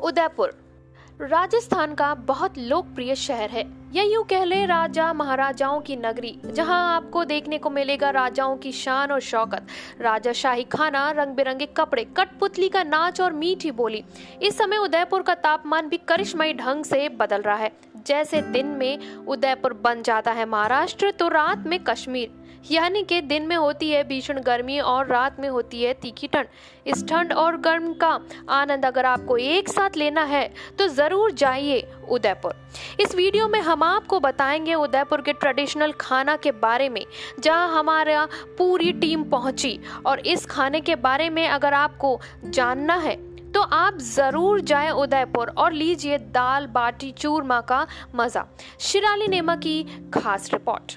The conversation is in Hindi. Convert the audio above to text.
उदयपुर। राजस्थान का बहुत लोकप्रिय शहर है। यह यूँ कह ले, राजा महाराजाओं की नगरी, जहाँ आपको देखने को मिलेगा राजाओं की शान और शौकत। राजा शाही खाना रंग बिरंगे कपड़े, कठपुतली का नाच और मीठी बोली। इस समय उदयपुर का तापमान भी करिश्मी ढंग से बदल रहा है। जैसे दिन में उदयपुर बन जाता है महाराष्ट्र तो रात में कश्मीर, यानी कि दिन में होती है भीषण गर्मी और रात में होती है तीखी ठंड। इस ठंड और गर्म का आनंद अगर आपको एक साथ लेना है तो ज़रूर जाइए उदयपुर। इस वीडियो में हम आपको बताएँगे उदयपुर के ट्रेडिशनल खाना के बारे में, जहाँ हमारा पूरी टीम पहुँची। और इस खाने के बारे में अगर आपको जानना है तो आप ज़रूर जाए उदयपुर और लीजिए दाल बाटी चूरमा का मज़ा। शिराली नेमा की खास रिपोर्ट।